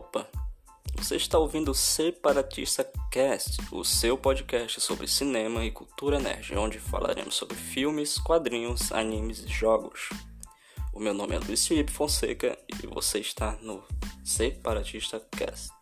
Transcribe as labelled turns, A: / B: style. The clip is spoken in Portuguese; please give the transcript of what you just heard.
A: Opa! Você está ouvindo o Separatista Cast, o seu podcast sobre cinema e cultura nerd, onde falaremos sobre filmes, quadrinhos, animes e jogos. O meu nome é Luiz Felipe Fonseca e você está no Separatista Cast.